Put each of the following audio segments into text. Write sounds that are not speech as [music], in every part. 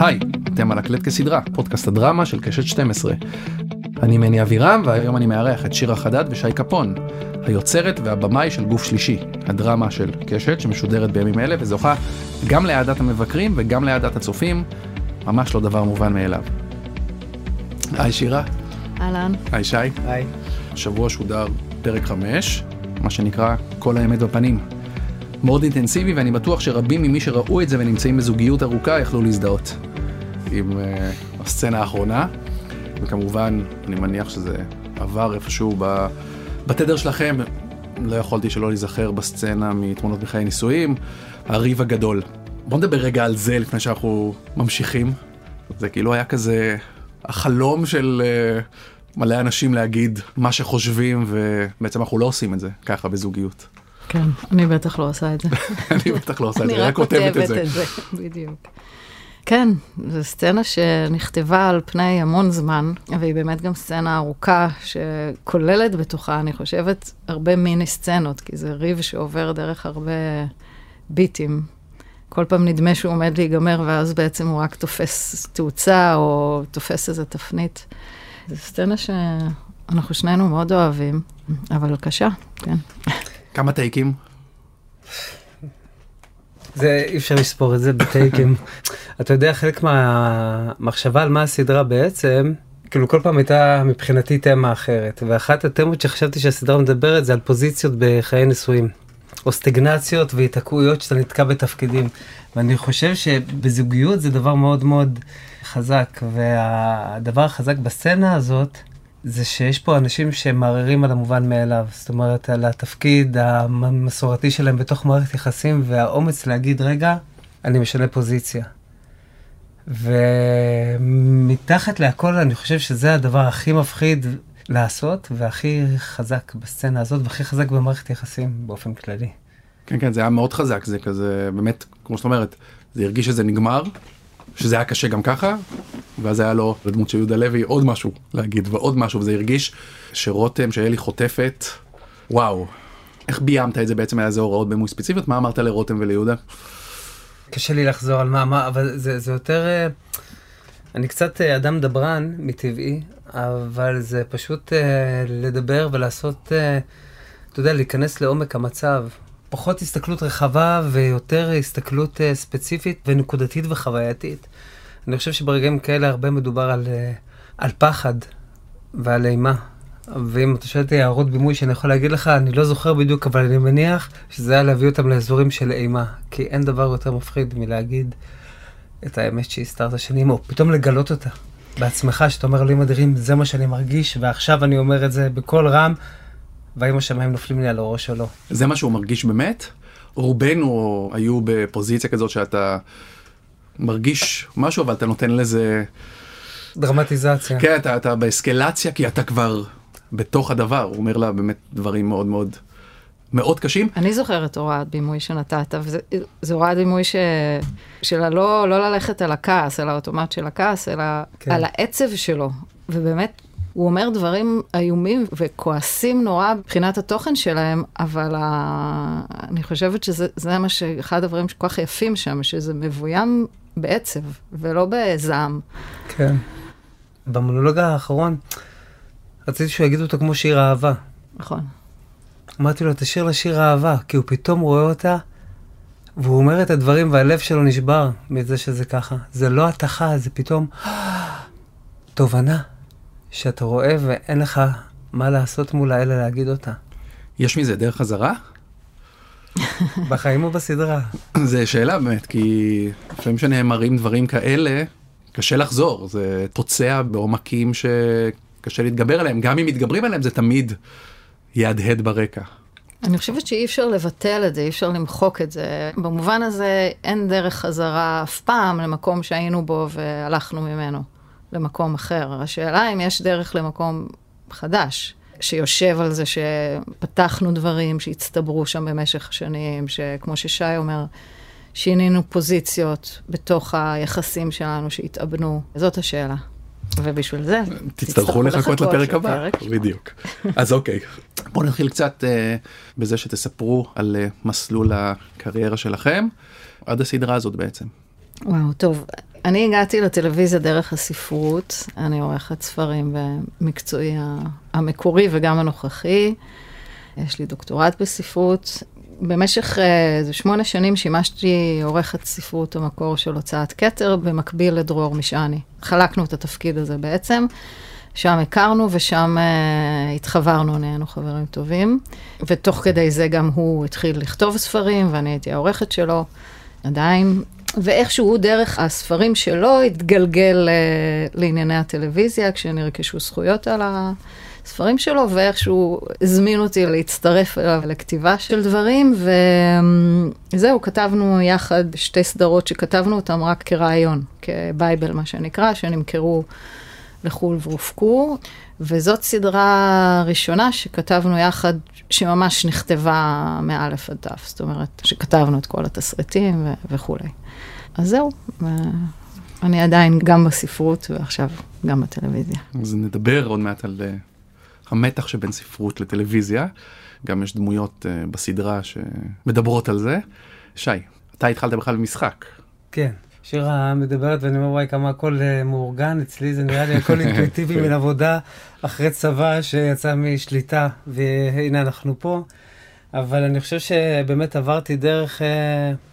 היי, אתם על הקלט כסדרה, פודקאסט הדרמה של קשת 12. אני מני אבירם, והיום אני מארח את שירה חדד ושי קפון, היוצרת והבמאי של גוף שלישי, הדרמה של קשת שמשודרת בימים אלה וזוכה גם לאהדת המבקרים וגם לאהדת הצופים, ממש לא דבר מובן מאליו. היי שירה. אהלן. היי שי. היי. השבוע שודר פרק 5, מה שנקרא כל האמת בפנים. מאוד אינטנסיבי ואני בטוח שרבים ממי שראו את זה ונמצאים בזוגיות ארוכה יכלו להזדהות עם uh, הסצנה האחרונה. וכמובן אני מניח שזה עבר איפשהו ב... בתדר שלכם לא יכולתי שלא להיזכר בסצנה מתמונות מחיי נישואים הריב הגדול. בוא נדבר רגע על זה לפני שאנחנו ממשיכים. זה כאילו היה כזה החלום של uh, מלא אנשים להגיד מה שחושבים ובעצם אנחנו לא עושים את זה ככה בזוגיות. כן, אני בטח לא עושה את זה. [laughs] אני בטח לא עושה את זה, אני רק כותבת את זה. בדיוק. כן, זו סצנה שנכתבה על פני המון זמן, והיא באמת גם סצנה ארוכה שכוללת בתוכה, אני חושבת, הרבה מיני סצנות, כי זה ריב שעובר דרך הרבה ביטים. כל פעם נדמה שהוא עומד להיגמר, ואז בעצם הוא רק תופס תאוצה או תופס איזה תפנית. זו סצנה שאנחנו שנינו מאוד אוהבים, אבל קשה, כן. כמה טייקים? זה אי אפשר לספור את זה בטייקים. [laughs] אתה יודע חלק מהמחשבה על מה הסדרה בעצם כאילו כל פעם הייתה מבחינתי תמה אחרת ואחת התמות שחשבתי שהסדרה מדברת זה על פוזיציות בחיי נישואים. או סטגנציות והיתקעויות שאתה נתקע בתפקידים ואני חושב שבזוגיות זה דבר מאוד מאוד חזק והדבר החזק בסצנה הזאת זה שיש פה אנשים שמערערים על המובן מאליו, זאת אומרת על התפקיד המסורתי שלהם בתוך מערכת יחסים והאומץ להגיד רגע, אני משנה פוזיציה. ומתחת להכל אני חושב שזה הדבר הכי מפחיד לעשות והכי חזק בסצנה הזאת והכי חזק במערכת יחסים באופן כללי. כן כן זה היה מאוד חזק זה כזה באמת כמו שאת אומרת זה הרגיש שזה נגמר שזה היה קשה גם ככה, ואז היה לו לדמות של יהודה לוי עוד משהו להגיד ועוד משהו, וזה הרגיש שרותם, שאלי חוטפת, וואו. איך ביימת את זה בעצם, היה איזה הוראות בימוי ספציפיות? מה אמרת לרותם וליהודה? קשה לי לחזור על מה, מה אבל זה, זה יותר... אה, אני קצת אה, אדם דברן מטבעי, אבל זה פשוט אה, לדבר ולעשות, אתה יודע, להיכנס לעומק המצב. פחות הסתכלות רחבה ויותר הסתכלות uh, ספציפית ונקודתית וחווייתית. אני חושב שברגעים כאלה הרבה מדובר על, uh, על פחד ועל אימה. ואם אתה שואל אותי הערות בימוי שאני יכול להגיד לך, אני לא זוכר בדיוק, אבל אני מניח שזה היה להביא אותם לאזורים של אימה. כי אין דבר יותר מפחיד מלהגיד את האמת שהסתרת שנים, או פתאום לגלות אותה בעצמך, שאתה אומר, אלוהים אדירים, זה מה שאני מרגיש, ועכשיו אני אומר את זה בקול רם. והאם השמיים נופלים לי על הראש או לא. זה מה שהוא מרגיש באמת? רובנו היו בפוזיציה כזאת שאתה מרגיש משהו אבל אתה נותן לזה דרמטיזציה. כן אתה, אתה באסקלציה כי אתה כבר בתוך הדבר הוא אומר לה באמת דברים מאוד מאוד מאוד קשים. אני זוכרת הוראת בימוי שנתת וזו הוראת בימוי ש... שלה לא, לא ללכת על הכעס על האוטומט של הכעס אלא כן. על העצב שלו ובאמת הוא אומר דברים איומים וכועסים נורא מבחינת התוכן שלהם, אבל ה... אני חושבת שזה מה שאחד הדברים שכל כך יפים שם, שזה מבוים בעצב ולא בזעם. כן. במונולוג האחרון רציתי שהוא יגיד אותו כמו שיר אהבה. נכון. אמרתי לו, תשאיר לשיר אהבה, כי הוא פתאום רואה אותה, והוא אומר את הדברים והלב שלו נשבר מזה שזה ככה. זה לא התחה, זה פתאום תובנה. שאתה רואה ואין לך מה לעשות מולה אלא להגיד אותה. יש מזה דרך חזרה? בחיים או בסדרה? זה שאלה באמת, כי לפעמים שנאמרים דברים כאלה, קשה לחזור, זה תוצע בעומקים שקשה להתגבר עליהם, גם אם מתגברים עליהם זה תמיד יהדהד ברקע. אני חושבת שאי אפשר לבטל את זה, אי אפשר למחוק את זה. במובן הזה אין דרך חזרה אף פעם למקום שהיינו בו והלכנו ממנו. למקום אחר. השאלה אם יש דרך למקום חדש, שיושב על זה שפתחנו דברים שהצטברו שם במשך השנים, שכמו ששי אומר, שינינו פוזיציות בתוך היחסים שלנו שהתאבנו. זאת השאלה. ובשביל זה תצטרכו לחכות לפרק הבא. בדיוק. אז אוקיי, בואו נתחיל קצת uh, בזה שתספרו על uh, מסלול הקריירה שלכם עד הסדרה הזאת בעצם. וואו, טוב. אני הגעתי לטלוויזיה דרך הספרות, אני עורכת ספרים במקצועי המקורי וגם הנוכחי. יש לי דוקטורט בספרות. במשך איזה שמונה שנים שימשתי עורכת ספרות המקור של הוצאת כתר, במקביל לדרור משעני. חלקנו את התפקיד הזה בעצם. שם הכרנו ושם uh, התחברנו, נהיינו חברים טובים. ותוך כדי זה גם הוא התחיל לכתוב ספרים, ואני הייתי העורכת שלו, עדיין. ואיכשהו דרך הספרים שלו התגלגל uh, לענייני הטלוויזיה, כשנרכשו זכויות על הספרים שלו, ואיכשהו הזמין אותי להצטרף אליו לכתיבה של דברים, וזהו, כתבנו יחד שתי סדרות שכתבנו אותן רק כרעיון, כבייבל, מה שנקרא, שנמכרו לחו"ל והופקו, וזאת סדרה ראשונה שכתבנו יחד, שממש נכתבה מאלף עד תף, זאת אומרת, שכתבנו את כל התסריטים ו- וכולי. אז זהו, אני עדיין גם בספרות ועכשיו גם בטלוויזיה. אז נדבר עוד מעט על uh, המתח שבין ספרות לטלוויזיה. גם יש דמויות uh, בסדרה שמדברות על זה. שי, אתה התחלת בכלל במשחק. כן. שירה מדברת ואני אומר, וואי, כמה הכל uh, מאורגן, אצלי זה נראה לי הכל [laughs] אינטואיטיבי מן עבודה אחרי צבא שיצא משליטה, והנה אנחנו פה. אבל אני חושב שבאמת עברתי דרך... Uh,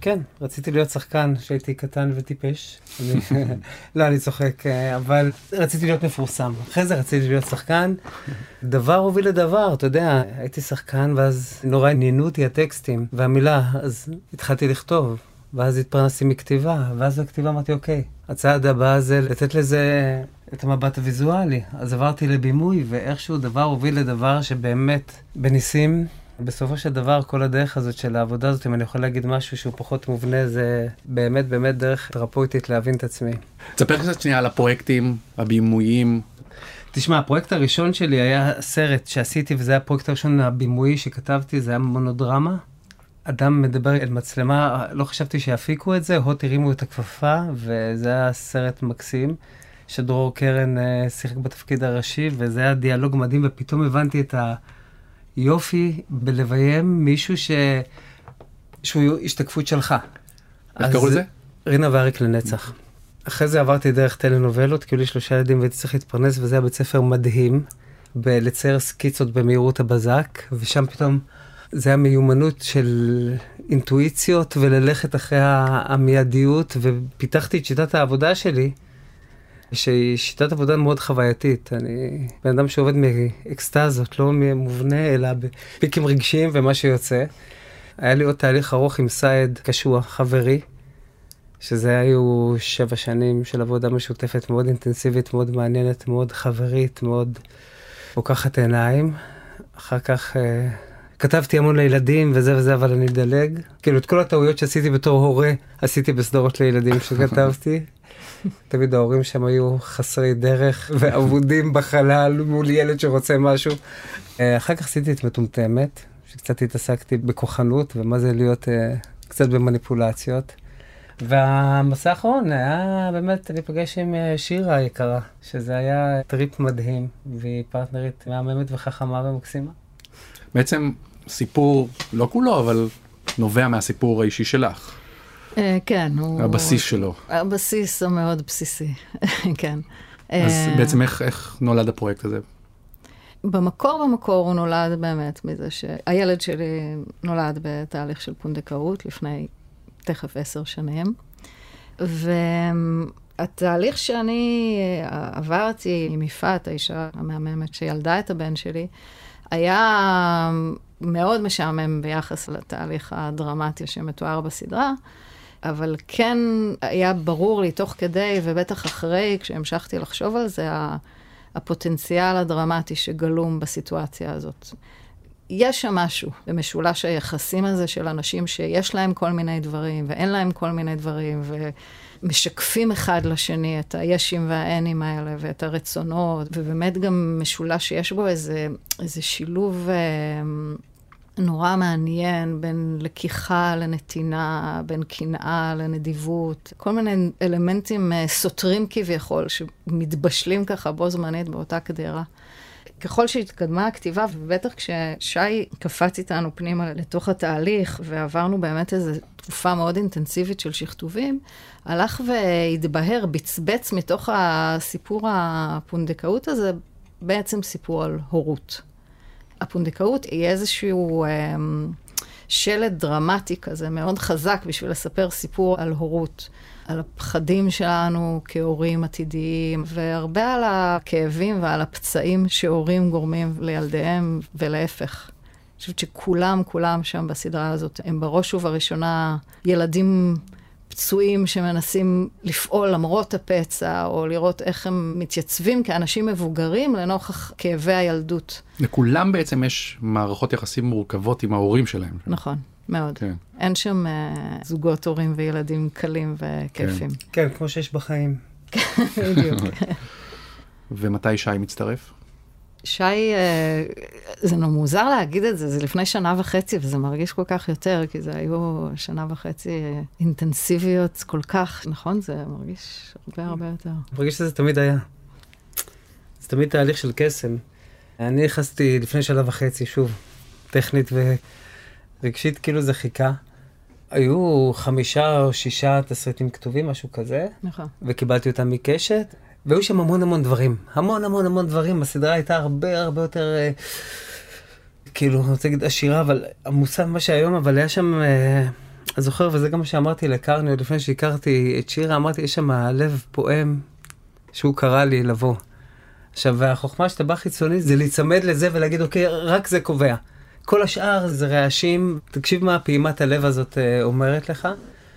כן, רציתי להיות שחקן כשהייתי קטן וטיפש. אני, [laughs] לא, אני צוחק, אבל רציתי להיות מפורסם. אחרי זה רציתי להיות שחקן. דבר הוביל לדבר, אתה יודע, הייתי שחקן ואז נורא עניינו אותי הטקסטים והמילה, אז התחלתי לכתוב. ואז התפרנסתי מכתיבה, ואז בכתיבה אמרתי, אוקיי, הצעד הבא זה לתת לזה את המבט הוויזואלי. אז עברתי לבימוי, ואיכשהו דבר הוביל לדבר שבאמת, בניסים, בסופו של דבר, כל הדרך הזאת של העבודה הזאת, אם אני יכול להגיד משהו שהוא פחות מובנה, זה באמת באמת דרך תרפויטית להבין את עצמי. תספר קצת שנייה על הפרויקטים הבימויים. תשמע, הפרויקט הראשון שלי היה סרט שעשיתי, וזה היה הפרויקט הראשון הבימויי שכתבתי, זה היה מונודרמה. אדם מדבר אל מצלמה, לא חשבתי שיפיקו את זה, הוט הרימו את הכפפה, וזה היה סרט מקסים, שדרור קרן uh, שיחק בתפקיד הראשי, וזה היה דיאלוג מדהים, ופתאום הבנתי את היופי בלביים מישהו ש... שהוא השתקפות שלך. איך קראו לזה? רינה ואריק לנצח. אחרי זה עברתי דרך טלנובלות, כי היו לי שלושה ילדים והייתי צריך להתפרנס, וזה היה בית ספר מדהים, בלצייר סקיצות במהירות הבזק, ושם פתאום... זה המיומנות של אינטואיציות וללכת אחרי המיידיות, ופיתחתי את שיטת העבודה שלי, שהיא שיטת עבודה מאוד חווייתית. אני בן אדם שעובד מאקסטזות, לא מובנה, אלא בפיקים רגשיים ומה שיוצא. היה לי עוד תהליך ארוך עם סייד קשוח, חברי, שזה היו שבע שנים של עבודה משותפת מאוד אינטנסיבית, מאוד מעניינת, מאוד חברית, מאוד פוקחת עיניים. אחר כך... כתבתי המון לילדים וזה וזה, אבל אני אדלג. כאילו, את כל הטעויות שעשיתי בתור הורה, עשיתי בסדרות לילדים שכתבתי. תמיד ההורים שם היו חסרי דרך [laughs] ואבודים בחלל מול ילד שרוצה משהו. אחר כך עשיתי את מטומטמת, שקצת התעסקתי בכוחנות ומה זה להיות uh, קצת במניפולציות. והמסע האחרון היה באמת להיפגש עם שירה היקרה, שזה היה טריפ מדהים, והיא פרטנרית מהממת וחכמה ומקסימה. בעצם סיפור, לא כולו, אבל נובע מהסיפור האישי שלך. כן, הוא... הבסיס שלו. הבסיס המאוד בסיסי, [laughs] כן. אז בעצם איך, איך נולד הפרויקט הזה? במקור במקור הוא נולד באמת מזה שהילד שלי נולד בתהליך של פונדקאות לפני תכף עשר שנים. והתהליך שאני עברתי עם יפעת, האישה המהממת שילדה את הבן שלי, היה מאוד משעמם ביחס לתהליך הדרמטי שמתואר בסדרה, אבל כן היה ברור לי תוך כדי, ובטח אחרי, כשהמשכתי לחשוב על זה, הפוטנציאל הדרמטי שגלום בסיטואציה הזאת. יש שם משהו במשולש היחסים הזה של אנשים שיש להם כל מיני דברים ואין להם כל מיני דברים, ומשקפים אחד לשני את הישים והאנים האלה ואת הרצונות, ובאמת גם משולש שיש בו איזה, איזה שילוב... נורא מעניין בין לקיחה לנתינה, בין קנאה לנדיבות, כל מיני אלמנטים סותרים כביכול, שמתבשלים ככה בו זמנית באותה קדרה. ככל שהתקדמה הכתיבה, ובטח כששי קפץ איתנו פנימה לתוך התהליך, ועברנו באמת איזו תקופה מאוד אינטנסיבית של שכתובים, הלך והתבהר, בצבץ מתוך הסיפור הפונדקאות הזה, בעצם סיפור על הורות. הפונדקאות היא איזשהו... אה, שלט דרמטי כזה, מאוד חזק בשביל לספר סיפור על הורות. על הפחדים שלנו כהורים עתידיים, והרבה על הכאבים ועל הפצעים שהורים גורמים לילדיהם, ולהפך. אני חושבת שכולם, כולם שם בסדרה הזאת, הם בראש ובראשונה ילדים פצועים שמנסים לפעול למרות הפצע, או לראות איך הם מתייצבים כאנשים מבוגרים לנוכח כאבי הילדות. לכולם בעצם יש מערכות יחסים מורכבות עם ההורים שלהם. נכון. מאוד. כן. אין שם uh, זוגות הורים וילדים קלים וכיפים. כן, כן כמו שיש בחיים. [laughs] בדיוק. [laughs] ומתי שי מצטרף? שי, אה, זה מוזר להגיד את זה, זה לפני שנה וחצי, וזה מרגיש כל כך יותר, כי זה היו שנה וחצי אינטנסיביות כל כך, נכון? זה מרגיש הרבה הרבה יותר. מרגיש שזה תמיד היה. זה תמיד תהליך של קסם. אני נכנסתי לפני שנה וחצי, שוב, טכנית ורגשית, כאילו זה חיכה. היו חמישה או שישה תסריטים כתובים, משהו כזה. נכון. וקיבלתי אותם מקשת. והיו שם המון המון דברים, המון המון המון דברים, הסדרה הייתה הרבה הרבה יותר, אה, כאילו, אני רוצה להגיד עשירה, אבל עמוסה ממה שהיום, אבל היה שם, אה, אני זוכר, וזה גם מה שאמרתי לקרני עוד לפני שהכרתי את שירה, אמרתי, יש שם לב פועם שהוא קרא לי לבוא. עכשיו, החוכמה שאתה בא חיצוני זה להיצמד לזה ולהגיד, אוקיי, רק זה קובע. כל השאר זה רעשים, תקשיב מה פעימת הלב הזאת אה, אומרת לך.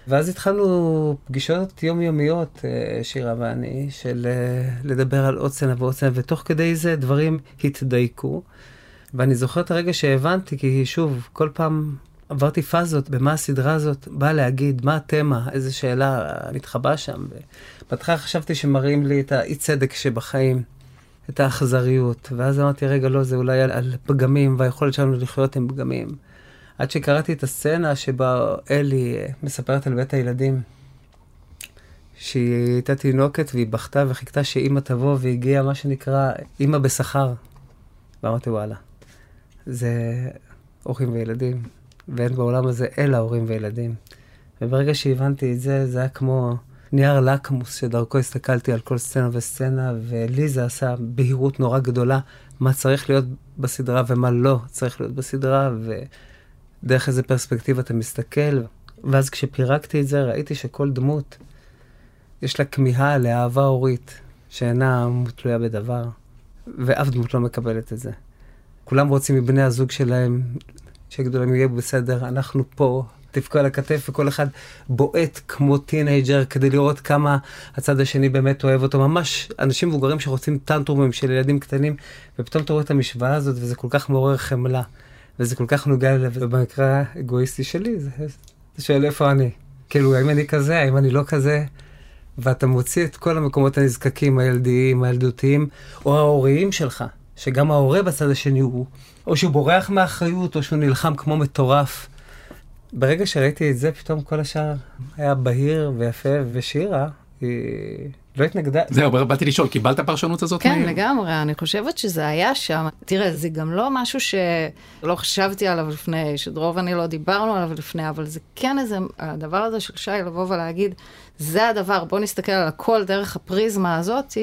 ואז התחלנו פגישות יומיומיות, אה, שירה ואני, של אה, לדבר על עוד סצנה ועוד סצנה, ותוך כדי זה דברים התדייקו. ואני זוכר את הרגע שהבנתי, כי שוב, כל פעם עברתי פאזות במה הסדרה הזאת באה להגיד, מה התמה, איזה שאלה מתחבאה שם. בהתחלה חשבתי שמראים לי את האי צדק שבחיים, את האכזריות, ואז אמרתי, רגע, לא, זה אולי על, על פגמים, והיכולת שלנו לחיות עם פגמים. עד שקראתי את הסצנה שבה אלי מספרת על בית הילדים, שהיא הייתה תינוקת והיא בכתה וחיכתה שאימא תבוא והגיעה מה שנקרא אימא בשכר. ואמרתי וואלה, זה הורים וילדים, ואין בעולם הזה אלא הורים וילדים. וברגע שהבנתי את זה, זה היה כמו נייר לקמוס שדרכו הסתכלתי על כל סצנה וסצנה, ולי זה עשה בהירות נורא גדולה מה צריך להיות בסדרה ומה לא צריך להיות בסדרה, ו... דרך איזה פרספקטיבה אתה מסתכל, ואז כשפירקתי את זה ראיתי שכל דמות יש לה כמיהה לאהבה הורית שאינה תלויה בדבר, ואף דמות לא מקבלת את זה. כולם רוצים מבני הזוג שלהם שיגידו להם יהיה בסדר, אנחנו פה, טפחו על הכתף, וכל אחד בועט כמו teenager כדי לראות כמה הצד השני באמת אוהב אותו. ממש אנשים מבוגרים שרוצים טנטרומים של ילדים קטנים, ופתאום אתה רואה את המשוואה הזאת, וזה כל כך מעורר חמלה. וזה כל כך נוגע ללב, ובמקרה האגואיסטי שלי, זה, זה שואל איפה אני. כאילו, האם אני כזה, האם אני לא כזה? ואתה מוציא את כל המקומות הנזקקים, הילדיים, הילדותיים, או ההוריים שלך, שגם ההורה בצד השני הוא, או שהוא בורח מאחריות, או שהוא נלחם כמו מטורף. ברגע שראיתי את זה, פתאום כל השאר היה בהיר ויפה, ושירה, היא... לא התנגדה. זהו, באתי לשאול, קיבלת פרשנות הזאת? כן, מי... לגמרי, אני חושבת שזה היה שם. תראה, זה גם לא משהו שלא חשבתי עליו לפני, שדרוב ואני לא דיברנו עליו לפני, אבל זה כן איזה, הדבר הזה של שי לבוא ולהגיד, זה הדבר, בוא נסתכל על הכל דרך הפריזמה הזאת,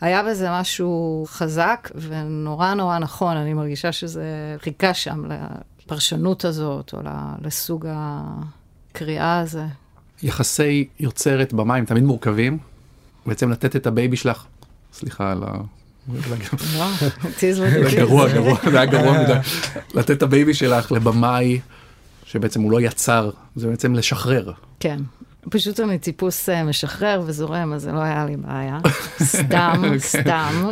היה בזה משהו חזק ונורא נורא נכון, אני מרגישה שזה חיכה שם לפרשנות הזאת, או לסוג הקריאה הזה. יחסי יוצרת במאים תמיד מורכבים. בעצם לתת את ה baby שלך, סליחה על ה... גרוע, גרוע, זה היה גרוע מדי. לתת את ה baby שלך לבמאי שבעצם הוא לא יצר, זה בעצם לשחרר. כן. פשוט אני טיפוס אה, משחרר וזורם, אז זה לא היה לי בעיה. סתם, אוקיי. [laughs] סתם.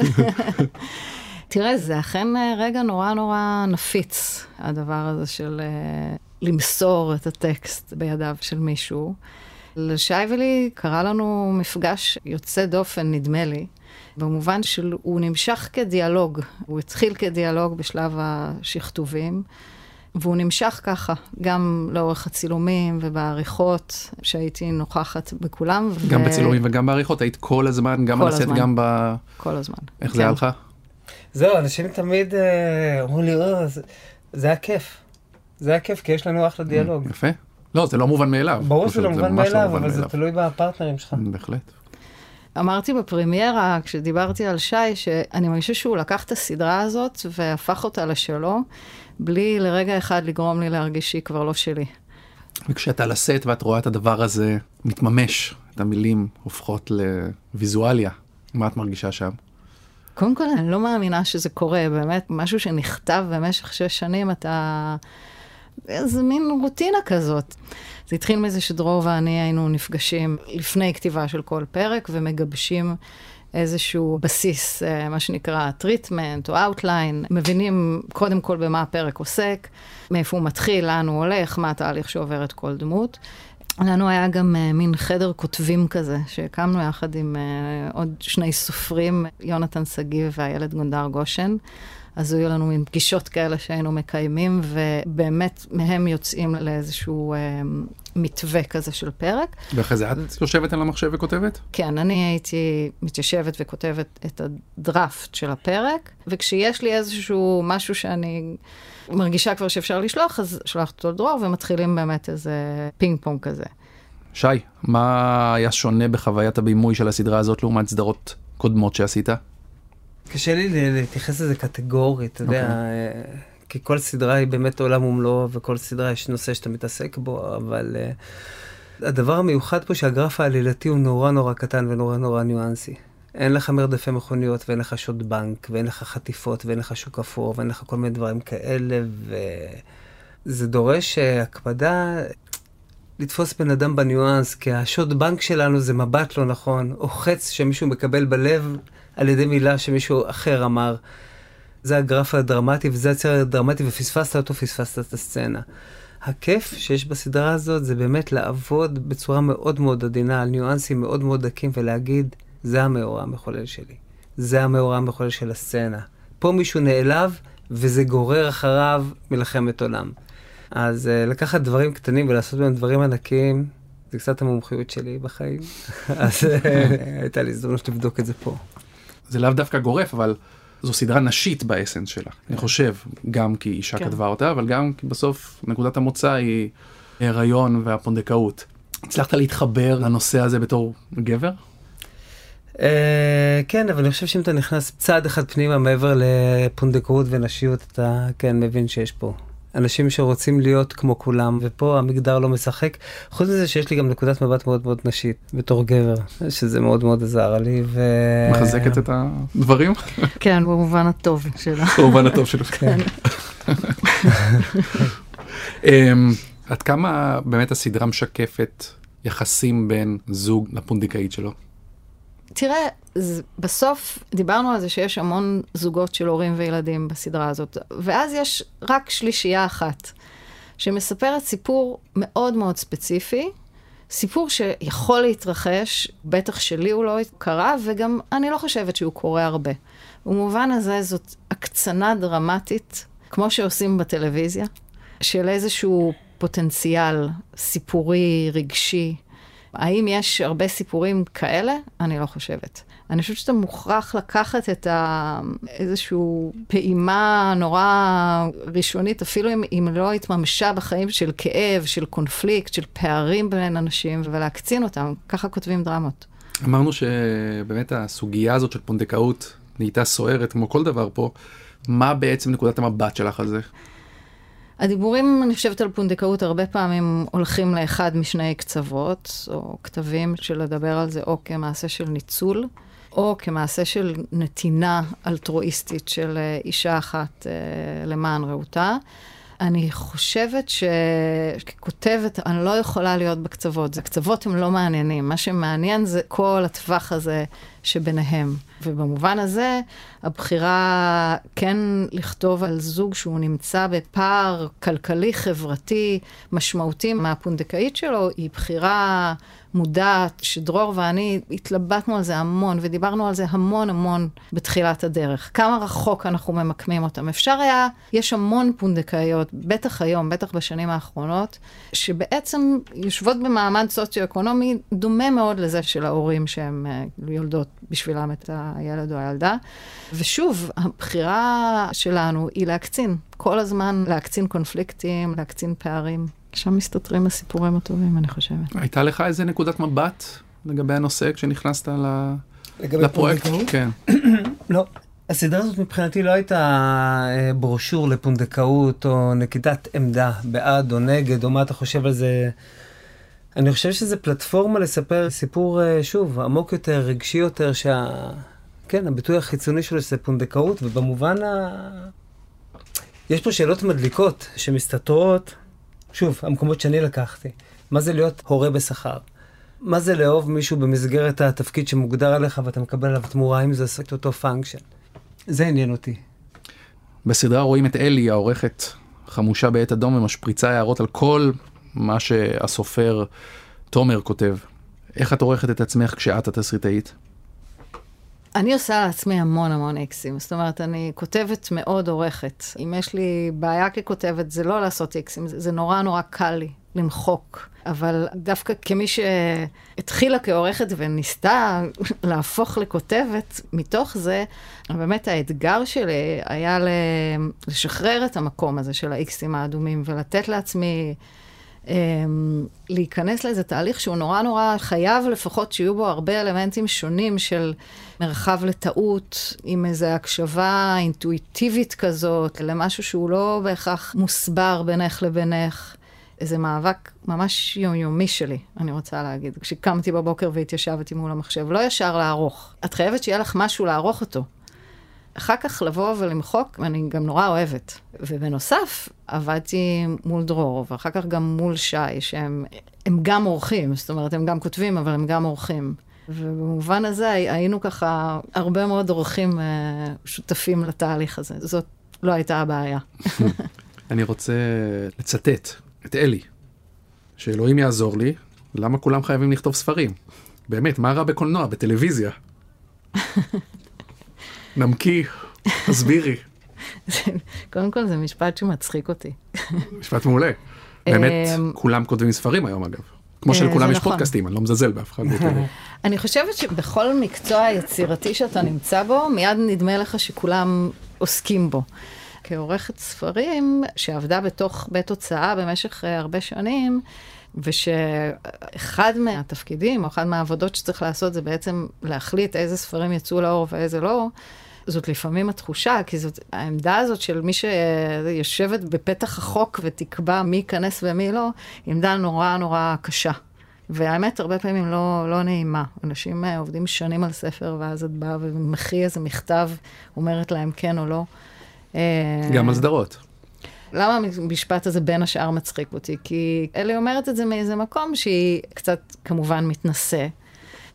[laughs] תראה, זה אכן אה, רגע נורא נורא נפיץ, הדבר הזה של אה, למסור את הטקסט בידיו של מישהו. לשי ולי קרה לנו מפגש יוצא דופן, נדמה לי, במובן שהוא נמשך כדיאלוג. הוא התחיל כדיאלוג בשלב השכתובים, והוא נמשך ככה, גם לאורך הצילומים ובעריכות, שהייתי נוכחת בכולם. גם ו... בצילומים וגם בעריכות, היית כל הזמן, גם על הסט, גם ב... כל הזמן. איך כן. זה היה לך? זהו, אנשים תמיד אה, אמרו לי, "אה, זה- זה היה כיף. זה היה כיף, כי יש לנו אחלה דיאלוג. יפה. לא, זה לא מובן מאליו. ברור שזה לא מובן מאליו, אבל זה. תלוי בפרטנרים שלך. בהחלט. אמרתי בפרמיירה, כשדיברתי על שי, שאני מרגישה שהוא לקח את הסדרה הזאת והפך אותה לשלו, בלי לרגע אחד לגרום לי להרגיש שהיא כבר לא שלי. וכשאתה על הסט ואת רואה את הדבר הזה מתממש, את המילים הופכות לוויזואליה, מה את מרגישה שם? קודם כל, אני לא מאמינה שזה קורה, באמת, משהו שנכתב במשך שש שנים, אתה... איזה מין רוטינה כזאת. זה התחיל מזה שדרור ואני היינו נפגשים לפני כתיבה של כל פרק ומגבשים איזשהו בסיס, אה, מה שנקרא treatment או outline, מבינים קודם כל במה הפרק עוסק, מאיפה הוא מתחיל, לאן הוא הולך, מה התהליך שעוברת כל דמות. לנו היה גם uh, מין חדר כותבים כזה, שהקמנו יחד עם uh, עוד שני סופרים, יונתן שגיב והילד גונדר גושן. אז היו לנו מין פגישות כאלה שהיינו מקיימים, ובאמת מהם יוצאים לאיזשהו uh, מתווה כזה של פרק. ואחרי זה את יושבת על המחשב וכותבת? כן, אני הייתי מתיישבת וכותבת את הדראפט של הפרק, וכשיש לי איזשהו משהו שאני מרגישה כבר שאפשר לשלוח, אז שולחת אותו לדרור, ומתחילים באמת איזה פינג פונג כזה. שי, מה היה שונה בחוויית הבימוי של הסדרה הזאת לעומת סדרות קודמות שעשית? קשה לי להתייחס לזה קטגורית, אתה יודע, אוקיי. אה, כי כל סדרה היא באמת עולם ומלואו, וכל סדרה יש נושא שאתה מתעסק בו, אבל אה, הדבר המיוחד פה שהגרף העלילתי הוא נורא נורא קטן ונורא נורא ניואנסי. אין לך מרדפי מכוניות, ואין לך שוד בנק, ואין לך חטיפות, ואין לך שוק אפור, ואין לך כל מיני דברים כאלה, וזה דורש אה, הקפדה לתפוס בן אדם בניואנס, כי השוד בנק שלנו זה מבט לא נכון, או חץ שמישהו מקבל בלב על ידי מילה שמישהו אחר אמר. זה הגרף הדרמטי וזה הציר הדרמטי, ופספסת אותו, פספסת את הסצנה. הכיף שיש בסדרה הזאת זה באמת לעבוד בצורה מאוד מאוד עדינה, על ניואנסים מאוד מאוד דקים, ולהגיד, זה המאורע המחולל שלי. זה המאורע המחולל של הסצנה. פה מישהו נעלב, וזה גורר אחריו מלחמת עולם. אז uh, לקחת דברים קטנים ולעשות בהם דברים ענקיים, זה קצת המומחיות שלי בחיים. [laughs] אז uh, הייתה לי הזדמנות לבדוק את זה פה. זה לאו דווקא גורף, אבל זו סדרה נשית באסנס שלה. אני חושב, גם כי אישה כן. כתבה אותה, אבל גם כי בסוף נקודת המוצא היא ההיריון והפונדקאות. הצלחת להתחבר לנושא הזה בתור גבר? Uh, כן, אבל אני חושב שאם אתה נכנס צעד אחד פנימה מעבר לפונדקאות ונשיות, אתה כן מבין שיש פה אנשים שרוצים להיות כמו כולם, ופה המגדר לא משחק. חוץ מזה שיש לי גם נקודת מבט מאוד מאוד נשית בתור גבר, שזה מאוד מאוד עזר לי. ו... מחזקת את הדברים? כן, במובן הטוב שלה. במובן הטוב שלו. כן. אמ, עד כמה באמת הסדרה משקפת יחסים בין זוג לפונדקאית שלו? תראה, בסוף דיברנו על זה שיש המון זוגות של הורים וילדים בסדרה הזאת, ואז יש רק שלישייה אחת, שמספרת סיפור מאוד מאוד ספציפי, סיפור שיכול להתרחש, בטח שלי הוא לא קרה, וגם אני לא חושבת שהוא קורה הרבה. במובן הזה זאת הקצנה דרמטית, כמו שעושים בטלוויזיה, של איזשהו פוטנציאל סיפורי, רגשי. האם יש הרבה סיפורים כאלה? אני לא חושבת. אני חושבת שאתה מוכרח לקחת את ה... איזושהי פעימה נורא ראשונית, אפילו אם, אם לא התממשה בחיים של כאב, של קונפליקט, של פערים בין אנשים, ולהקצין אותם. ככה כותבים דרמות. אמרנו שבאמת הסוגיה הזאת של פונדקאות נהייתה סוערת כמו כל דבר פה. מה בעצם נקודת המבט שלך על זה? הדיבורים, אני חושבת, על פונדקאות הרבה פעמים הולכים לאחד משני קצוות, או כתבים של לדבר על זה או כמעשה של ניצול, או כמעשה של נתינה אלטרואיסטית של אה, אישה אחת אה, למען רעותה. אני חושבת שככותבת, אני לא יכולה להיות בקצוות. הקצוות הם לא מעניינים. מה שמעניין זה כל הטווח הזה שביניהם. ובמובן הזה, הבחירה כן לכתוב על זוג שהוא נמצא בפער כלכלי-חברתי משמעותי מהפונדקאית שלו, היא בחירה מודעת, שדרור ואני התלבטנו על זה המון, ודיברנו על זה המון המון בתחילת הדרך. כמה רחוק אנחנו ממקמים אותם. אפשר היה, יש המון פונדקאיות, בטח היום, בטח בשנים האחרונות, שבעצם יושבות במעמד סוציו-אקונומי דומה מאוד לזה של ההורים שהם אה, יולדות בשבילם את הילד או הילדה. ושוב, הבחירה שלנו היא להקצין, כל הזמן להקצין קונפליקטים, להקצין פערים. שם מסתתרים הסיפורים הטובים, אני חושבת. הייתה לך איזה נקודת מבט לגבי הנושא כשנכנסת ל... לפרויקט? כן. [clears throat] לא. הסדרה הזאת מבחינתי לא הייתה אה, ברושור לפונדקאות או נקידת עמדה בעד או נגד או מה אתה חושב על זה. אני חושב שזה פלטפורמה לספר סיפור, אה, שוב, עמוק יותר, רגשי יותר, שה... כן, הביטוי החיצוני שלו זה פונדקאות, ובמובן ה... יש פה שאלות מדליקות שמסתתרות שוב, המקומות שאני לקחתי. מה זה להיות הורה בשכר? מה זה לאהוב מישהו במסגרת התפקיד שמוגדר עליך ואתה מקבל עליו תמורה, אם זה עושה את אותו פונקשן? זה עניין אותי. בסדרה רואים את אלי, העורכת חמושה בעת אדום ומשפריצה הערות על כל מה שהסופר תומר כותב. איך את עורכת את עצמך כשאת התסריטאית? אני עושה לעצמי המון המון איקסים. זאת אומרת, אני כותבת מאוד עורכת. אם יש לי בעיה ככותבת, זה לא לעשות איקסים, זה, זה נורא נורא קל לי למחוק. אבל דווקא כמי שהתחילה כעורכת וניסתה [laughs] להפוך לכותבת, מתוך זה, באמת האתגר שלי היה לשחרר את המקום הזה של האיקסים האדומים ולתת לעצמי להיכנס לאיזה תהליך שהוא נורא נורא חייב לפחות שיהיו בו הרבה אלמנטים שונים של מרחב לטעות, עם איזו הקשבה אינטואיטיבית כזאת, למשהו שהוא לא בהכרח מוסבר בינך לבינך. איזה מאבק ממש יומיומי שלי, אני רוצה להגיד. כשקמתי בבוקר והתיישבתי מול המחשב, לא ישר לערוך. את חייבת שיהיה לך משהו לערוך אותו. אחר כך לבוא ולמחוק, אני גם נורא אוהבת. ובנוסף, עבדתי מול דרור, ואחר כך גם מול שי, שהם גם עורכים, זאת אומרת, הם גם כותבים, אבל הם גם עורכים. ובמובן הזה היינו ככה הרבה מאוד עורכים uh, שותפים לתהליך הזה. זאת לא הייתה הבעיה. [laughs] אני רוצה לצטט את אלי, שאלוהים יעזור לי, למה כולם חייבים לכתוב ספרים? באמת, מה רע בקולנוע, בטלוויזיה? [laughs] נמקי, תסבירי. [laughs] קודם כל זה משפט שמצחיק אותי. [laughs] משפט מעולה. באמת, אמ, כולם כותבים ספרים היום אגב. כמו אה, שלכולם יש נכון. פודקאסטים, אני לא מזלזל באף אחד. [laughs] אני חושבת שבכל מקצוע יצירתי שאתה נמצא בו, מיד נדמה לך שכולם עוסקים בו. כעורכת ספרים שעבדה בתוך בית הוצאה במשך אה, הרבה שנים, ושאחד מהתפקידים, או אחד מהעבודות שצריך לעשות, זה בעצם להחליט איזה ספרים יצאו לאור ואיזה לא. זאת לפעמים התחושה, כי זאת העמדה הזאת של מי שיושבת בפתח החוק ותקבע מי ייכנס ומי לא, היא עמדה נורא נורא קשה. והאמת, הרבה פעמים לא, לא נעימה. אנשים אה, עובדים שנים על ספר, ואז את באה ומחי איזה מכתב, אומרת להם כן או לא. אה, גם על סדרות. למה המשפט הזה בין השאר מצחיק אותי? כי אלי אומרת את זה מאיזה מקום שהיא קצת כמובן מתנשא.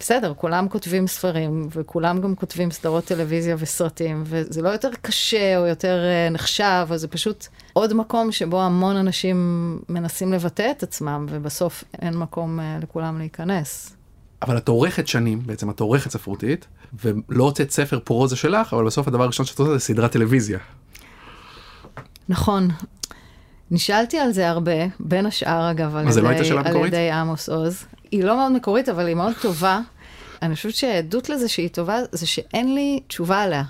בסדר, כולם כותבים ספרים, וכולם גם כותבים סדרות טלוויזיה וסרטים, וזה לא יותר קשה או יותר uh, נחשב, אז זה פשוט עוד מקום שבו המון אנשים מנסים לבטא את עצמם, ובסוף אין מקום uh, לכולם להיכנס. אבל את עורכת שנים, בעצם את עורכת ספרותית, ולא הוצאת ספר פרוזה שלך, אבל בסוף הדבר הראשון שאת עושה זה סדרת טלוויזיה. נכון. נשאלתי על זה הרבה, בין השאר אגב, על, לא ידי, לא על ידי עמוס עוז. היא לא מאוד מקורית, אבל היא מאוד טובה. אני חושבת שהעדות לזה שהיא טובה, זה שאין לי תשובה עליה.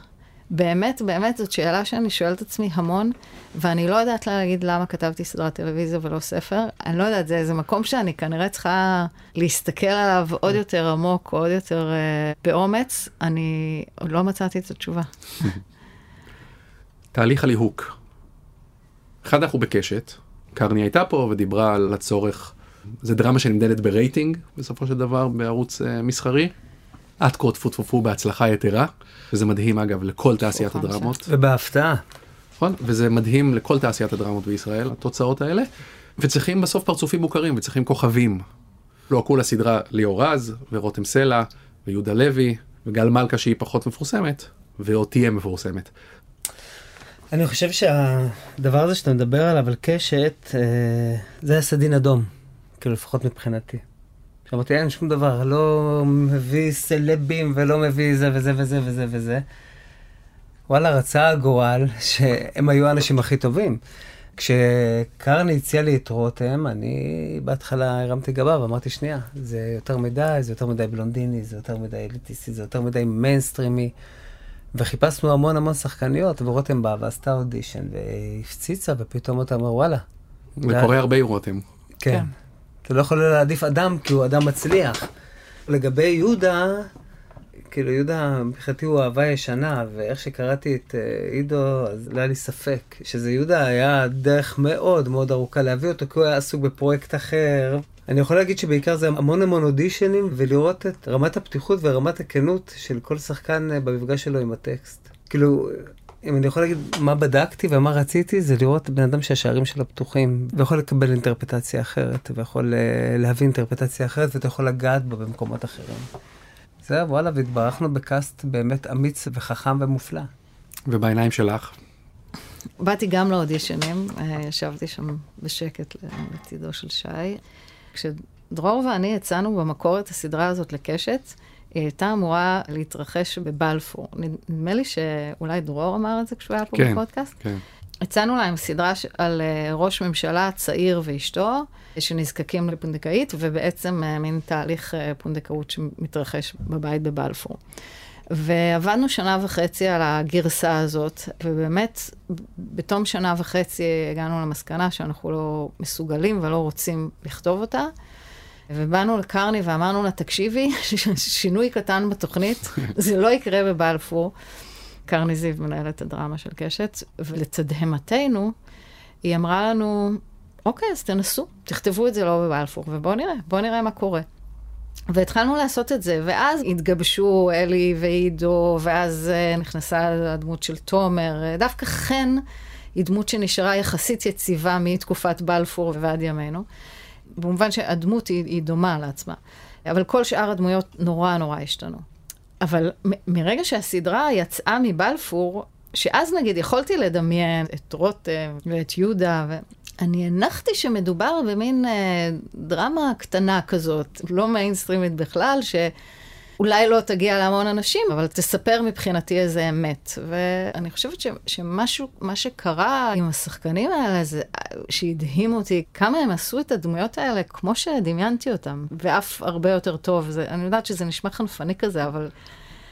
באמת, באמת, זאת שאלה שאני שואלת עצמי המון, ואני לא יודעת להגיד למה כתבתי סדרת טלוויזיה ולא ספר. אני לא יודעת, זה איזה מקום שאני כנראה צריכה להסתכל עליו עוד יותר עמוק, עוד יותר uh, באומץ. אני עוד לא מצאתי את התשובה. [laughs] תהליך הליהוק. אחד, אנחנו בקשת. קרני הייתה פה ודיברה על הצורך זה דרמה שנמדדת ברייטינג בסופו של דבר בערוץ uh, מסחרי. עד כה טפו טפו טפו בהצלחה יתרה, וזה מדהים אגב לכל תעשיית הדרמות. ובהפתעה. נכון, וזה מדהים לכל תעשיית הדרמות בישראל, התוצאות האלה, וצריכים בסוף פרצופים מוכרים וצריכים כוכבים. לוהקו לסדרה ליאור רז ורותם סלע ויהודה לוי וגל מלכה שהיא פחות מפורסמת, ועוד תהיה מפורסמת. אני חושב שהדבר הזה שאתה מדבר עליו, על קשת, אה, זה הסדין אדום. כאילו לפחות מבחינתי. אמרתי, אין שום דבר, לא מביא סלבים ולא מביא זה וזה וזה וזה וזה. וואלה, רצה הגורל שהם היו האנשים הכי טובים. כשקרני הציע לי את רותם, אני בהתחלה הרמתי גבה ואמרתי, שנייה, זה יותר מדי, זה יותר מדי בלונדיני, זה יותר מדי אליטיסטי, זה יותר מדי מיינסטרימי. וחיפשנו המון המון שחקניות, ורותם באה ועשתה אודישן, והפציצה, ופתאום אתה אומר, וואלה. וקורה הרבה עם רותם. כן. אתה לא יכול להעדיף אדם כי הוא אדם מצליח. לגבי יהודה, כאילו יהודה מבחינתי הוא אהבה ישנה, ואיך שקראתי את uh, עידו, אז לא היה לי ספק שזה יהודה היה דרך מאוד מאוד ארוכה להביא אותו, כי הוא היה עסוק בפרויקט אחר. אני יכול להגיד שבעיקר זה המון המון אודישנים, ולראות את רמת הפתיחות ורמת הכנות של כל שחקן uh, במפגש שלו עם הטקסט. כאילו, אם אני יכול להגיד מה בדקתי ומה רציתי, זה לראות בן אדם שהשערים שלו פתוחים, ויכול לקבל אינטרפטציה אחרת, ויכול uh, להביא אינטרפטציה אחרת, ואתה יכול לגעת בה במקומות אחרים. זהו, וואלה, והתברכנו בקאסט באמת אמיץ וחכם ומופלא. ובעיניים שלך? באתי גם לאודישנים, אה, ישבתי שם בשקט לצידו של שי. כשדרור ואני יצאנו במקור את הסדרה הזאת לקשת, היא הייתה אמורה להתרחש בבלפור. נדמה לי שאולי דרור אמר את זה כשהוא היה פה כן, בפודקאסט. כן. הצענו להם סדרה על אה, ראש ממשלה צעיר ואשתו, שנזקקים לפונדקאית, ובעצם אה, מין תהליך אה, פונדקאות שמתרחש בבית בבלפור. ועבדנו שנה וחצי על הגרסה הזאת, ובאמת, בתום שנה וחצי הגענו למסקנה שאנחנו לא מסוגלים ולא רוצים לכתוב אותה. ובאנו לקרני ואמרנו לה, תקשיבי, [laughs] שינוי קטן בתוכנית, [laughs] זה לא יקרה בבלפור. קרני זיו, מנהלת הדרמה של קשת, ולתדהמתנו, היא אמרה לנו, אוקיי, אז תנסו, תכתבו את זה לא בבלפור, ובואו נראה, בואו נראה מה קורה. והתחלנו לעשות את זה, ואז התגבשו אלי ועידו, ואז uh, נכנסה הדמות של תומר. Uh, דווקא חן היא דמות שנשארה יחסית יציבה מתקופת בלפור ועד ימינו. במובן שהדמות היא, היא דומה לעצמה. אבל כל שאר הדמויות נורא נורא השתנו. אבל מרגע שהסדרה יצאה מבלפור, שאז נגיד יכולתי לדמיין את רותם ואת יהודה, ואני הנחתי שמדובר במין אה, דרמה קטנה כזאת, לא מיינסטרימית בכלל, ש... אולי לא תגיע להמון אנשים, אבל תספר מבחינתי איזה אמת. ואני חושבת ש, שמשהו, מה שקרה עם השחקנים האלה, זה שהדהים אותי, כמה הם עשו את הדמויות האלה כמו שדמיינתי אותם, ואף הרבה יותר טוב. זה, אני יודעת שזה נשמע חנפני כזה, אבל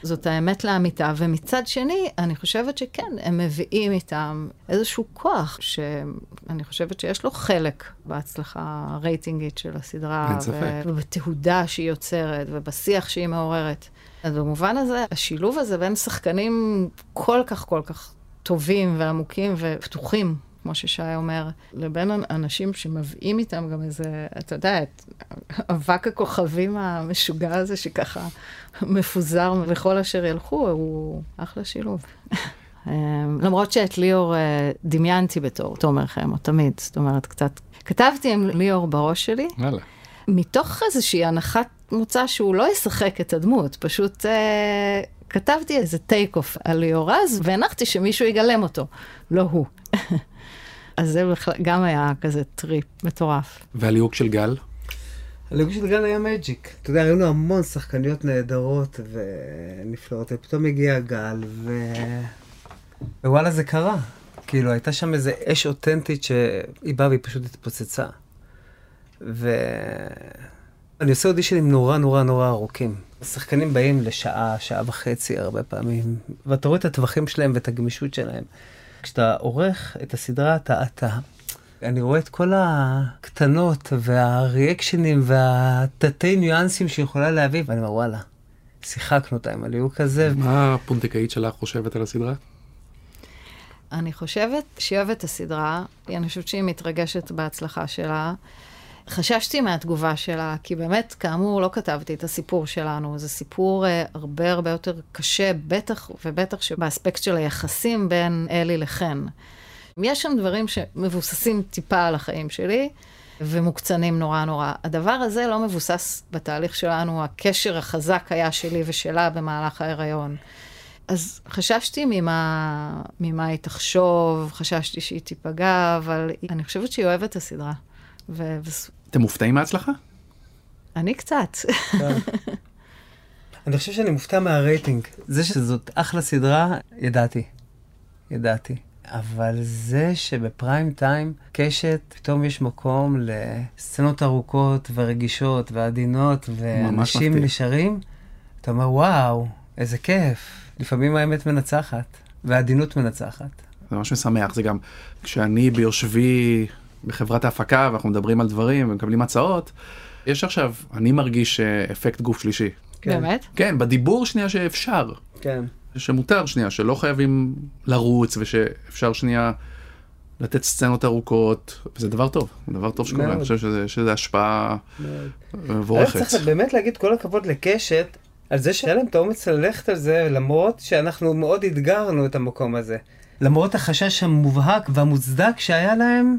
זאת האמת לאמיתה. ומצד שני, אני חושבת שכן, הם מביאים איתם איזשהו כוח, שאני חושבת שיש לו חלק בהצלחה הרייטינגית של הסדרה. אין ספק. ובתהודה שהיא יוצרת, ובשיח שהיא מעוררת. אז במובן הזה, השילוב הזה בין שחקנים כל כך כל כך טובים ועמוקים ופתוחים כמו ששי אומר, לבין אנשים שמביאים איתם גם איזה, אתה יודע, את אבק הכוכבים המשוגע הזה שככה מפוזר לכל אשר ילכו, הוא אחלה שילוב. אמ, למרות שאת ליאור אה, דמיינתי בתור תומר חמו, תמיד, זאת אומרת, קצת... כתבתי עם ליאור בראש שלי, מתוך איזושהי הנחת מוצא שהוא לא ישחק את הדמות, פשוט אה, כתבתי איזה take off על ליאור רז, והנחתי שמישהו יגלם אותו, לא הוא. [laughs] אז זה בכלל, גם היה כזה טריפ מטורף. והליהוק של גל? הליהוק של גל היה magic. אתה יודע, היו לו המון שחקניות נהדרות ונפלאות, ופתאום הגיע גל, ו... ווואלה זה קרה. כאילו, הייתה שם איזה אש אותנטית שהיא באה והיא פשוט התפוצצה. ואני עושה אודישנים נורא נורא נורא ארוכים. השחקנים באים לשעה, שעה וחצי הרבה פעמים, ואתה רואה את הטווחים שלהם ואת הגמישות שלהם. כשאתה עורך את הסדרה, אתה, אתה, אני רואה את כל הקטנות והריאקשנים והתתי ניואנסים שהיא יכולה להביא, ואני אומר, וואלה, שיחקנו אותה עם הליהוק הזה. מה הפונדקאית שלך חושבת על הסדרה? אני חושבת שהיא אוהבת את הסדרה, אני חושבת שהיא מתרגשת בהצלחה שלה. חששתי מהתגובה שלה, כי באמת, כאמור, לא כתבתי את הסיפור שלנו. זה סיפור uh, הרבה הרבה יותר קשה, בטח ובטח שבאספקט של היחסים בין אלי לחן. יש שם דברים שמבוססים טיפה על החיים שלי, ומוקצנים נורא נורא. הדבר הזה לא מבוסס בתהליך שלנו, הקשר החזק היה שלי ושלה במהלך ההיריון. אז חששתי ממה, ממה היא תחשוב, חששתי שהיא תיפגע, אבל אני חושבת שהיא אוהבת את הסדרה. ו... אתם מופתעים מההצלחה? אני קצת. כן. אני חושב שאני מופתע מהרייטינג. זה שזאת אחלה סדרה, ידעתי. ידעתי. אבל זה שבפריים טיים קשת, פתאום יש מקום לסצנות ארוכות ורגישות ועדינות, ואנשים. נשארים, אתה אומר, וואו, איזה כיף. לפעמים האמת מנצחת, והעדינות מנצחת. זה ממש משמח, זה גם כשאני ביושבי בחברת ההפקה ואנחנו מדברים על דברים ומקבלים הצעות, יש עכשיו, אני מרגיש אה, אפקט גוף שלישי. כן. באמת? כן, בדיבור שנייה שאפשר, כן. שמותר שנייה, שלא חייבים לרוץ ושאפשר שנייה לתת סצנות ארוכות, זה דבר טוב, זה דבר טוב שקורה. אני חושב שזה, שזה השפעה מאוד. מבורכת. אבל צריך באמת להגיד כל הכבוד לקשת, על זה שהיה להם את האומץ ללכת על זה, למרות שאנחנו מאוד אתגרנו את המקום הזה. למרות החשש המובהק והמוצדק שהיה להם,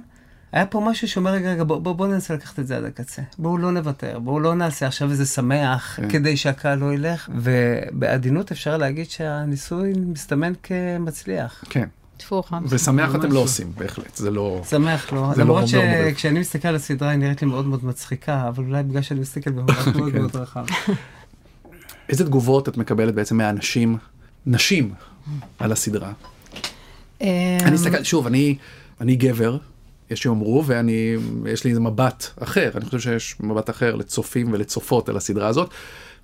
היה פה משהו שאומר, רגע, רגע, בוא, בוא, בוא ננסה לקחת את זה עד הקצה. בואו לא נוותר, בואו לא נעשה עכשיו איזה שמח כן. כדי שהקהל לא ילך. ובעדינות אפשר להגיד שהניסוי מסתמן כמצליח. כן, חם. ושמח אתם. לא עושים, בהחלט, זה לא... שמח זה לא למרות. שכשאני מסתכל על הסדרה היא נראית לי מאוד מאוד מצחיקה, אבל אולי בגלל שאני מסתכל במבט [laughs] מאוד כן. מאוד רחב. איזה תגובות את מקבלת בעצם מהאנשים, נשים, על הסדרה? אמ, אני אסתכל, שוב, אני גבר, יש שיאמרו, ואני, יש לי איזה מבט אחר, אני חושב שיש מבט אחר לצופים ולצופות על הסדרה הזאת.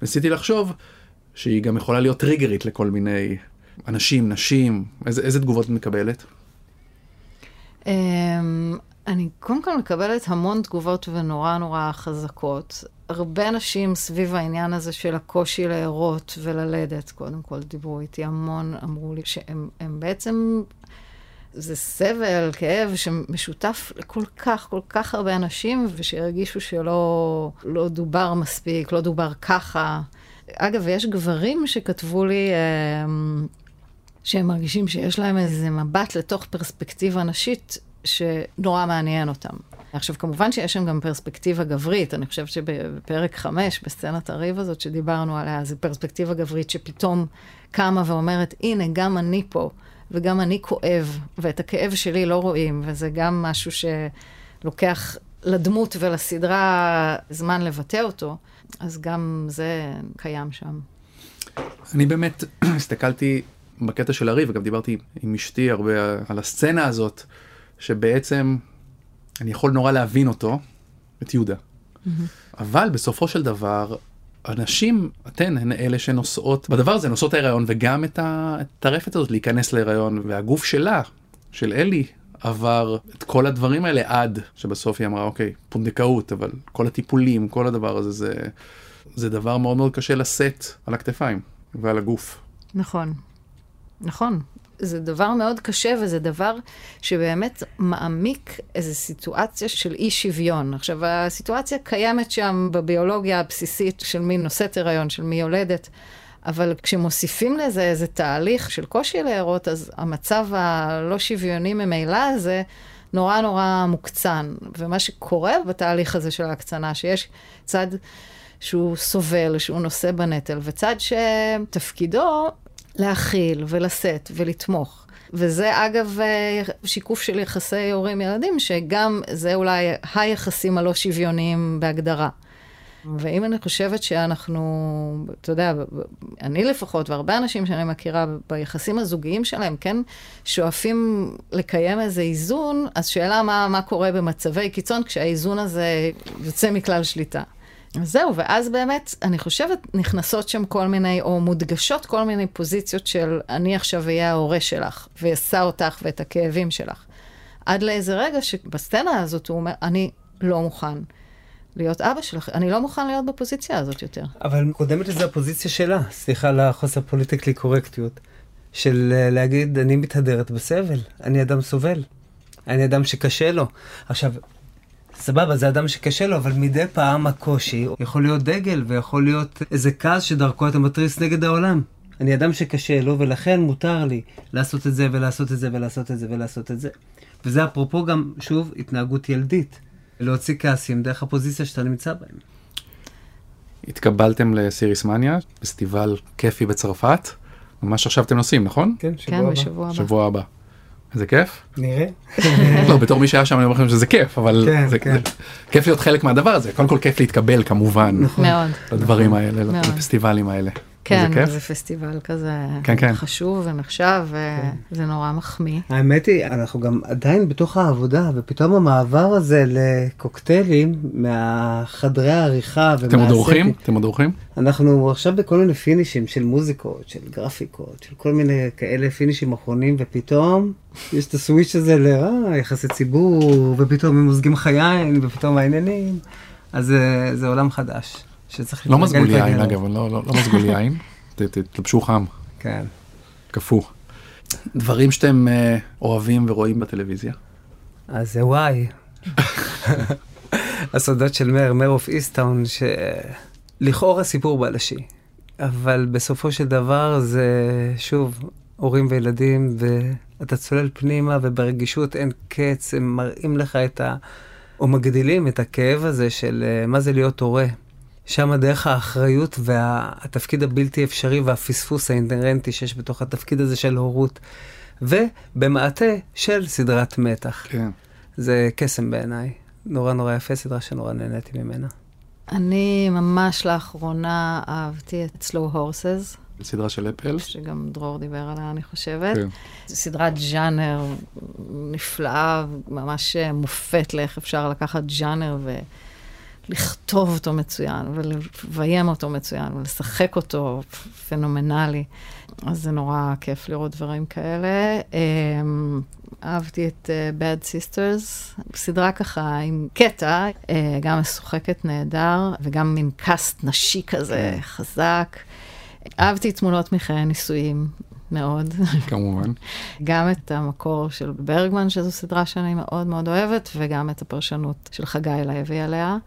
ניסיתי לחשוב שהיא גם יכולה להיות טריגרית לכל מיני אנשים, נשים, איזה, איזה תגובות את מקבלת? אמ, אני קודם כל מקבלת המון תגובות ונורא נורא חזקות. הרבה אנשים סביב העניין הזה של הקושי להרות וללדת, קודם כל דיברו איתי המון, אמרו לי שהם הם בעצם, זה סבל, כאב שמשותף לכל כך, כל כך הרבה אנשים, ושהרגישו שלא לא דובר מספיק, לא דובר ככה. אגב, יש גברים שכתבו לי, אמ, שהם מרגישים שיש להם איזה מבט לתוך פרספקטיבה נשית שנורא מעניין אותם. עכשיו, כמובן שיש שם גם פרספקטיבה גברית, אני חושבת שבפרק חמש, בסצנת הריב הזאת שדיברנו עליה, זו פרספקטיבה גברית שפתאום קמה ואומרת, הנה, גם אני פה, וגם אני כואב, ואת הכאב שלי לא רואים, וזה גם משהו שלוקח לדמות ולסדרה זמן לבטא אותו, אז גם זה קיים שם. אני באמת [clears throat] הסתכלתי בקטע של הריב, וגם דיברתי עם אשתי הרבה על הסצנה הזאת, שבעצם אני יכול נורא להבין אותו, את יהודה. אבל בסופו של דבר, הנשים, אתן הן אלה שנושאות, בדבר הזה נושאות ההיריון, וגם את הטרפת הזאת להיכנס להיריון, והגוף שלה, של אלי, עבר את כל הדברים האלה עד שבסוף היא אמרה, אוקיי, פונדקאות, אבל כל הטיפולים, כל הדבר הזה, זה, זה דבר מאוד מאוד קשה לשאת על הכתפיים ועל הגוף. נכון, נכון. זה דבר מאוד קשה, וזה דבר שבאמת מעמיק איזו סיטואציה של אי שוויון. עכשיו, הסיטואציה קיימת שם בביולוגיה הבסיסית של מי נושאת הריון, של מי יולדת, אבל כשמוסיפים לזה איזה תהליך של קושי להרות, אז המצב הלא שוויוני ממילא הזה נורא נורא מוקצן. ומה שקורה בתהליך הזה של ההקצנה, שיש צד שהוא סובל, שהוא נושא בנטל, וצד שתפקידו להכיל ולשאת ולתמוך. וזה אגב אה, שיקוף של יחסי הורים-ילדים, שגם זה אולי היחסים הלא שוויוניים בהגדרה. ואם אני חושבת שאנחנו, אתה יודע, אני לפחות, והרבה אנשים שאני מכירה ביחסים הזוגיים שלהם, כן, שואפים לקיים איזה איזון, אז שאלה מה, מה קורה במצבי קיצון כשהאיזון הזה יוצא מכלל שליטה. זהו, ואז באמת, אני חושבת, נכנסות שם כל מיני, או מודגשות כל מיני פוזיציות של אני עכשיו אהיה ההורה שלך, ואשא אותך ואת הכאבים שלך. עד לאיזה רגע שבסצנה הזאת הוא אומר, אני לא מוכן להיות אבא שלך, אני לא מוכן להיות בפוזיציה הזאת יותר. אבל קודמת לזה הפוזיציה שלה, סליחה על החוסר פוליטיקלי קורקטיות, של אה, להגיד, אני מתהדרת בסבל, אני אדם סובל, אני אדם שקשה לו. עכשיו, סבבה, זה אדם שקשה לו, אבל מדי פעם הקושי יכול להיות דגל, ויכול להיות איזה כעס שדרכו אתה מתריס נגד העולם. אני אדם שקשה לו, ולכן מותר לי לעשות את זה, ולעשות את זה, ולעשות את זה, ולעשות את זה. וזה אפרופו גם, שוב, התנהגות ילדית. להוציא כעסים דרך הפוזיציה שאתה נמצא בהם. התקבלתם לסיריס מניה, פסטיבל כיפי בצרפת. ממש עכשיו אתם נוסעים, נכון? כן, שבוע כן, הבא. בשבוע הבא. שבוע הבא. איזה כיף. נראה. לא, בתור מי שהיה שם אני אומר לכם שזה כיף, אבל כן, זה, כן. זה, כיף להיות חלק מהדבר הזה. קודם כל כיף להתקבל כמובן מאוד. לדברים האלה. לפסטיבלים האלה. כן, כיף. זה פסטיבל כזה כן, כן. חשוב ונחשב, וזה נורא מחמיא. האמת היא, אנחנו גם עדיין בתוך העבודה, ופתאום המעבר הזה לקוקטיילים מהחדרי העריכה ומהסטים. אתם עוד אורחים? אתם עוד אורחים? אנחנו עכשיו בכל מיני פינישים של מוזיקות, של גרפיקות, של כל מיני כאלה פינישים אחרונים, ופתאום יש את הסוויץ' הזה ל... אה, יחסי ציבור, ופתאום הם מוזגים לך יין, ופתאום העניינים. אז זה, זה עולם חדש, שצריך לא להתרגל מזגו לי יין. אגב, לא לא- לא מזגו לי יין. ת- ת- תלבשו חם, כן. קפוא. דברים שאתם אה, אוהבים ורואים בטלוויזיה. אז זה וואי. [laughs] הסודות של מר, מר אוף איסטאון, שלכאורה סיפור בלשי, אבל בסופו של דבר זה, שוב, הורים וילדים, ואתה צולל פנימה, וברגישות אין קץ, הם מראים לך את ה... או מגדילים את הכאב הזה של אה, מה זה להיות הורה. שם דרך האחריות והתפקיד הבלתי אפשרי והפספוס האינטרנטי שיש בתוך התפקיד הזה של הורות, ובמעטה של סדרת מתח. כן. זה קסם בעיניי. נורא נורא יפה, סדרה שנורא נהניתי ממנה. אני ממש לאחרונה אהבתי את Slow Horses, סדרה של אפל. שגם דרור דיבר עליה, אני חושבת. כן. זו סדרת ז'אנר נפלאה, ממש מופת לאיך אפשר לקחת ז'אנר ולכתוב אותו מצוין, ולביים אותו מצוין, ולשחק אותו פנומנלי. אז זה נורא כיף לראות דברים כאלה. אמ, אהבתי את uh, Bad Sisters, סדרה ככה עם קטע, uh, גם משוחקת נהדר, וגם מין קאסט נשי כזה חזק. אהבתי תמונות מחיי נישואים, מאוד. כמובן. גם את המקור של ברגמן, שזו סדרה שאני מאוד מאוד אוהבת, וגם את הפרשנות של חגי לוי עליה.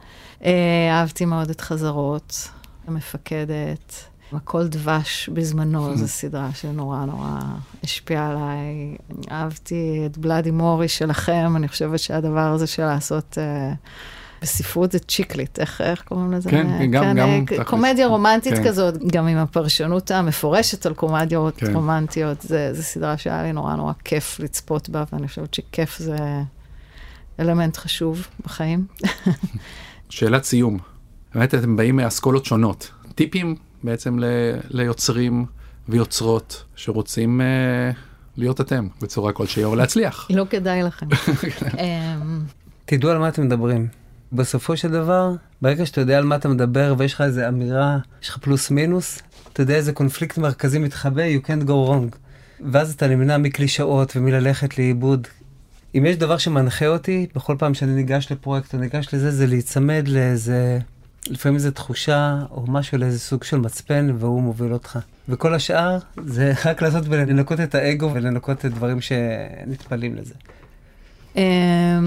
אה, אהבתי מאוד את חזרות, המפקדת. הכל דבש בזמנו, זו [laughs] סדרה שנורא נורא השפיעה עליי. אהבתי את בלאדי מורי שלכם, אני חושבת שהדבר הזה של לעשות... אה, בספרות זה צ'יקלית, איך, איך קוראים לזה? כן, אה, גם- גם אה. קומדיה רומנטית כן. כזאת, גם עם הפרשנות המפורשת על קומדיות כן. רומנטיות, זה, זה סדרה שהיה לי נורא נורא כיף לצפות בה, ואני חושבת שכיף זה אלמנט חשוב בחיים. [laughs] שאלת סיום. באמת אתם באים מאסכולות שונות. טיפים בעצם ל- ליוצרים ויוצרות שרוצים אה, להיות אתם בצורה כלשהי או להצליח. לא כדאי לכם. [laughs] אמ, תדעו על מה אתם מדברים. בסופו של דבר, ברגע שאתה יודע על מה אתה מדבר ויש לך איזו אמירה, יש לך פלוס מינוס, אתה יודע איזה קונפליקט מרכזי מתחבא, you can't go wrong. ואז אתה נמנע מקלישאות ומללכת לאיבוד. אם יש דבר שמנחה אותי, בכל פעם שאני ניגש לפרויקט או ניגש לזה, זה להיצמד לאיזה, לפעמים איזו תחושה או משהו לאיזה סוג של מצפן, והוא מוביל אותך. וכל השאר זה [laughs] רק לעשות ולנקות את האגו ולנקות את דברים שנטפלים לזה. אמ,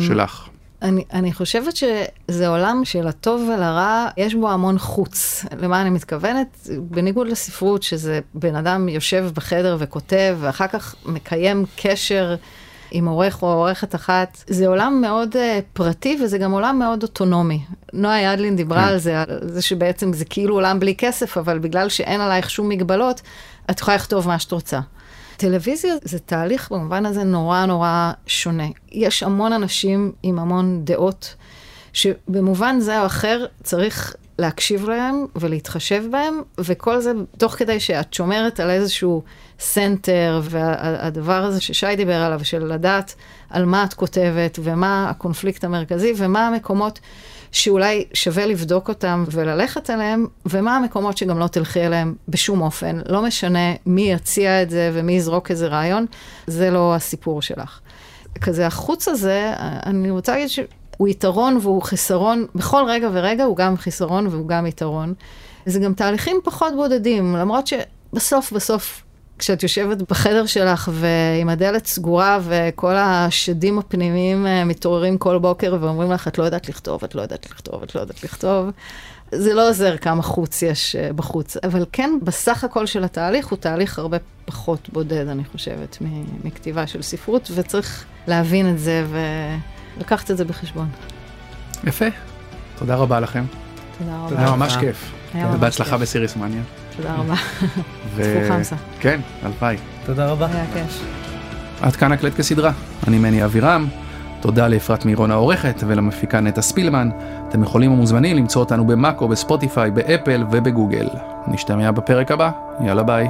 שלך. אני, אני חושבת שזה עולם של הטוב ולרע, יש בו המון חוץ. למה אני מתכוונת? בניגוד לספרות, שזה בן אדם יושב בחדר וכותב, ואחר כך מקיים קשר עם עורך או עורכת אחת, זה עולם מאוד uh, פרטי, וזה גם עולם מאוד אוטונומי. נועה ידלין דיברה כן. על זה, על זה שבעצם זה כאילו עולם בלי כסף, אבל בגלל שאין עלייך שום מגבלות, את יכולה לכתוב מה שאת רוצה. טלוויזיה זה תהליך במובן הזה נורא נורא שונה. יש המון אנשים עם המון דעות, שבמובן זה או אחר צריך להקשיב להם ולהתחשב בהם, וכל זה תוך כדי שאת שומרת על איזשהו center, והדבר הזה ששי דיבר עליו, של לדעת על מה את כותבת, ומה הקונפליקט המרכזי, ומה המקומות שאולי שווה לבדוק אותם וללכת אליהם, ומה המקומות שגם לא תלכי אליהם בשום אופן. לא משנה מי יציע את זה ומי יזרוק איזה רעיון, זה לא הסיפור שלך. כזה החוץ הזה, אני רוצה להגיד שהוא יתרון והוא חיסרון, בכל רגע ורגע הוא גם חיסרון והוא גם יתרון. זה גם תהליכים פחות בודדים, למרות שבסוף, בסוף, כשאת יושבת בחדר שלך ועם הדלת סגורה וכל השדים הפנימיים אה, מתעוררים כל בוקר ואומרים לך, את לא יודעת לכתוב, את לא יודעת לכתוב, את לא יודעת לכתוב, זה לא עוזר כמה חוץ יש אה, בחוץ. אבל כן, בסך הכל של התהליך הוא תהליך הרבה פחות בודד, אני חושבת, מכתיבה של ספרות, וצריך להבין את זה ולקחת את זה בחשבון. יפה. תודה רבה לכם. תודה רבה. היה ממש. כיף. היה ממש בהצלחה כיף. בסיריס מניה. תודה רבה. ו- צפו חמסה. כן, הלוואי. תודה רבה. היה כיף. עד כאן הקלט כסדרה. אני מני אבירם. תודה לאפרת מירון העורכת ולמפיקה נטע ספילמן. אתם יכולים ומוזמנים למצוא אותנו במאקו, בספוטיפיי, באפל ובגוגל. נשתמע בפרק הבא. יאללה ביי.